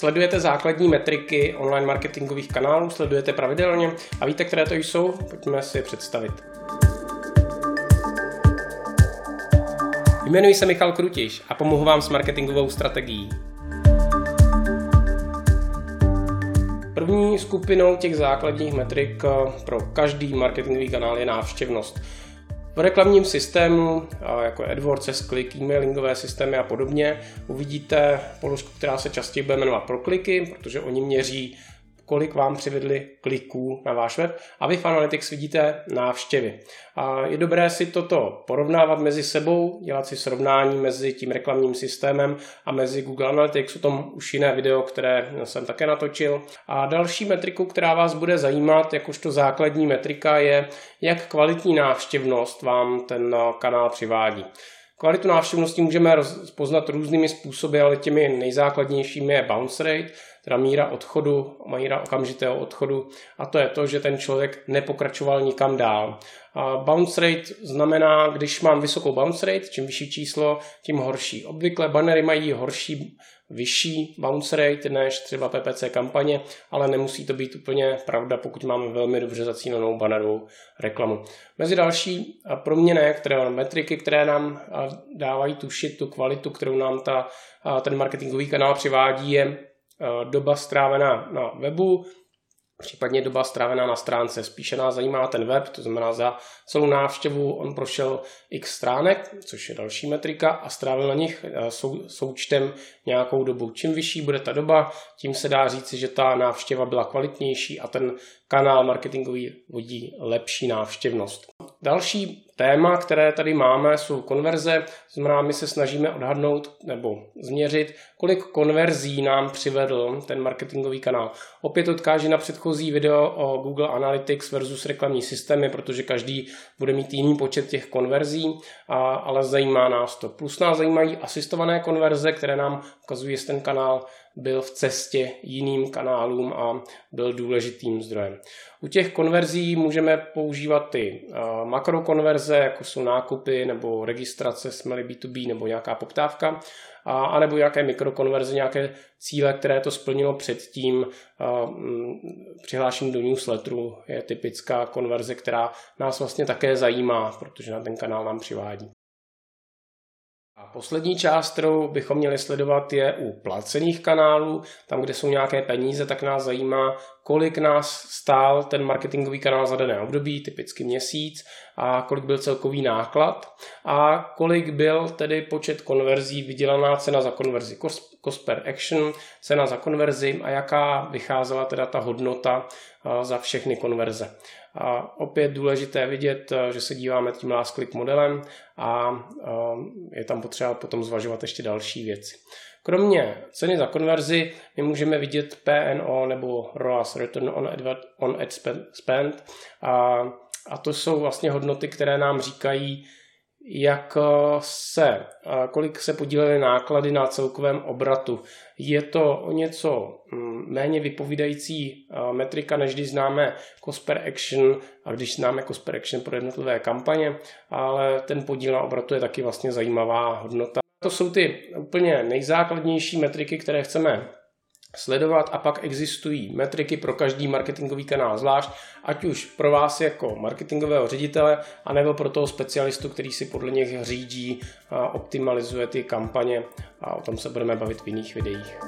Sledujete základní metriky online marketingových kanálů, sledujete pravidelně a víte, které to jsou? Pojďme si je představit. Jmenuji se Michal Krutiš a pomohu vám s marketingovou strategií. První skupinou těch základních metrik pro každý marketingový kanál je návštěvnost. V reklamním systému, jako AdWords, Click, e-mailingové systémy a podobně, uvidíte položku, která se častěji bude jmenovat pro kliky, protože oni měří kolik vám přivedli kliků na váš web a vy v Analytics vidíte návštěvy. A je dobré si toto porovnávat mezi sebou, dělat si srovnání mezi tím reklamním systémem a mezi Google Analytics, o tom už jiné video, které jsem také natočil. A další metriku, která vás bude zajímat, jakožto základní metrika, je, jak kvalitní návštěvnost vám ten kanál přivádí. Kvalitu návštěvnosti můžeme poznat různými způsoby, ale těmi nejzákladnějšími je bounce rate, teda míra odchodu, míra okamžitého odchodu a to je to, že ten člověk nepokračoval nikam dál. A bounce rate znamená, když mám vysokou bounce rate, čím vyšší číslo, tím horší. Obvykle bannery mají horší, vyšší bounce rate než třeba PPC kampaně, ale nemusí to být úplně pravda, pokud máme velmi dobře zacílenou bannerovou reklamu. Mezi další proměny, které metriky, které nám dávají tušit tu kvalitu, kterou nám ta, ten marketingový kanál přivádí, je doba strávená na webu, případně doba strávená na stránce. Spíše nás zajímá ten web, to znamená za celou návštěvu on prošel x stránek, což je další metrika a strávil na nich eh, sou, součtem nějakou dobu. Čím vyšší bude ta doba, tím se dá říci, že ta návštěva byla kvalitnější a ten kanál marketingový vodí lepší návštěvnost. Další téma, které tady máme, jsou konverze. Znamená, my se snažíme odhadnout nebo změřit, kolik konverzí nám přivedl ten marketingový kanál. Opět odkáží na předchozí video o Google Analytics versus reklamní systémy, protože každý bude mít jiný počet těch konverzí, a, ale zajímá nás to. Plus nás zajímají asistované konverze, které nám ukazují, jestli ten kanál byl v cestě jiným kanálům a byl důležitým zdrojem. U těch konverzí můžeme používat ty makrokonverze, jako jsou nákupy nebo registrace, jsme B2B nebo nějaká poptávka, a, anebo nějaké mikrokonverze, nějaké cíle, které to splnilo předtím. Přihlášení do newsletteru je typická konverze, která nás vlastně také zajímá, protože na ten kanál nám přivádí. A poslední část, kterou bychom měli sledovat, je u placených kanálů. Tam, kde jsou nějaké peníze, tak nás zajímá, kolik nás stál ten marketingový kanál za dané období, typicky měsíc, a kolik byl celkový náklad a kolik byl tedy počet konverzí, vydělaná cena za konverzi, cost per action, cena za konverzi a jaká vycházela teda ta hodnota za všechny konverze. A opět důležité vidět, že se díváme tím last click modelem a je tam potřeba potom zvažovat ještě další věci. Kromě ceny za konverzi my můžeme vidět PNO nebo ROAS, Return on Ad, on ad Spend a, a to jsou vlastně hodnoty, které nám říkají, jak se, kolik se podílely náklady na celkovém obratu. Je to o něco mm, méně vypovídající metrika, než když známe cost per action a když známe cost per action pro jednotlivé kampaně, ale ten podíl na obratu je taky vlastně zajímavá hodnota. To jsou ty úplně nejzákladnější metriky, které chceme sledovat a pak existují metriky pro každý marketingový kanál zvlášť, ať už pro vás jako marketingového ředitele, anebo pro toho specialistu, který si podle nich řídí a optimalizuje ty kampaně a o tom se budeme bavit v jiných videích.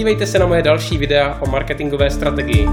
Podívejte se na moje další videa o marketingové strategii.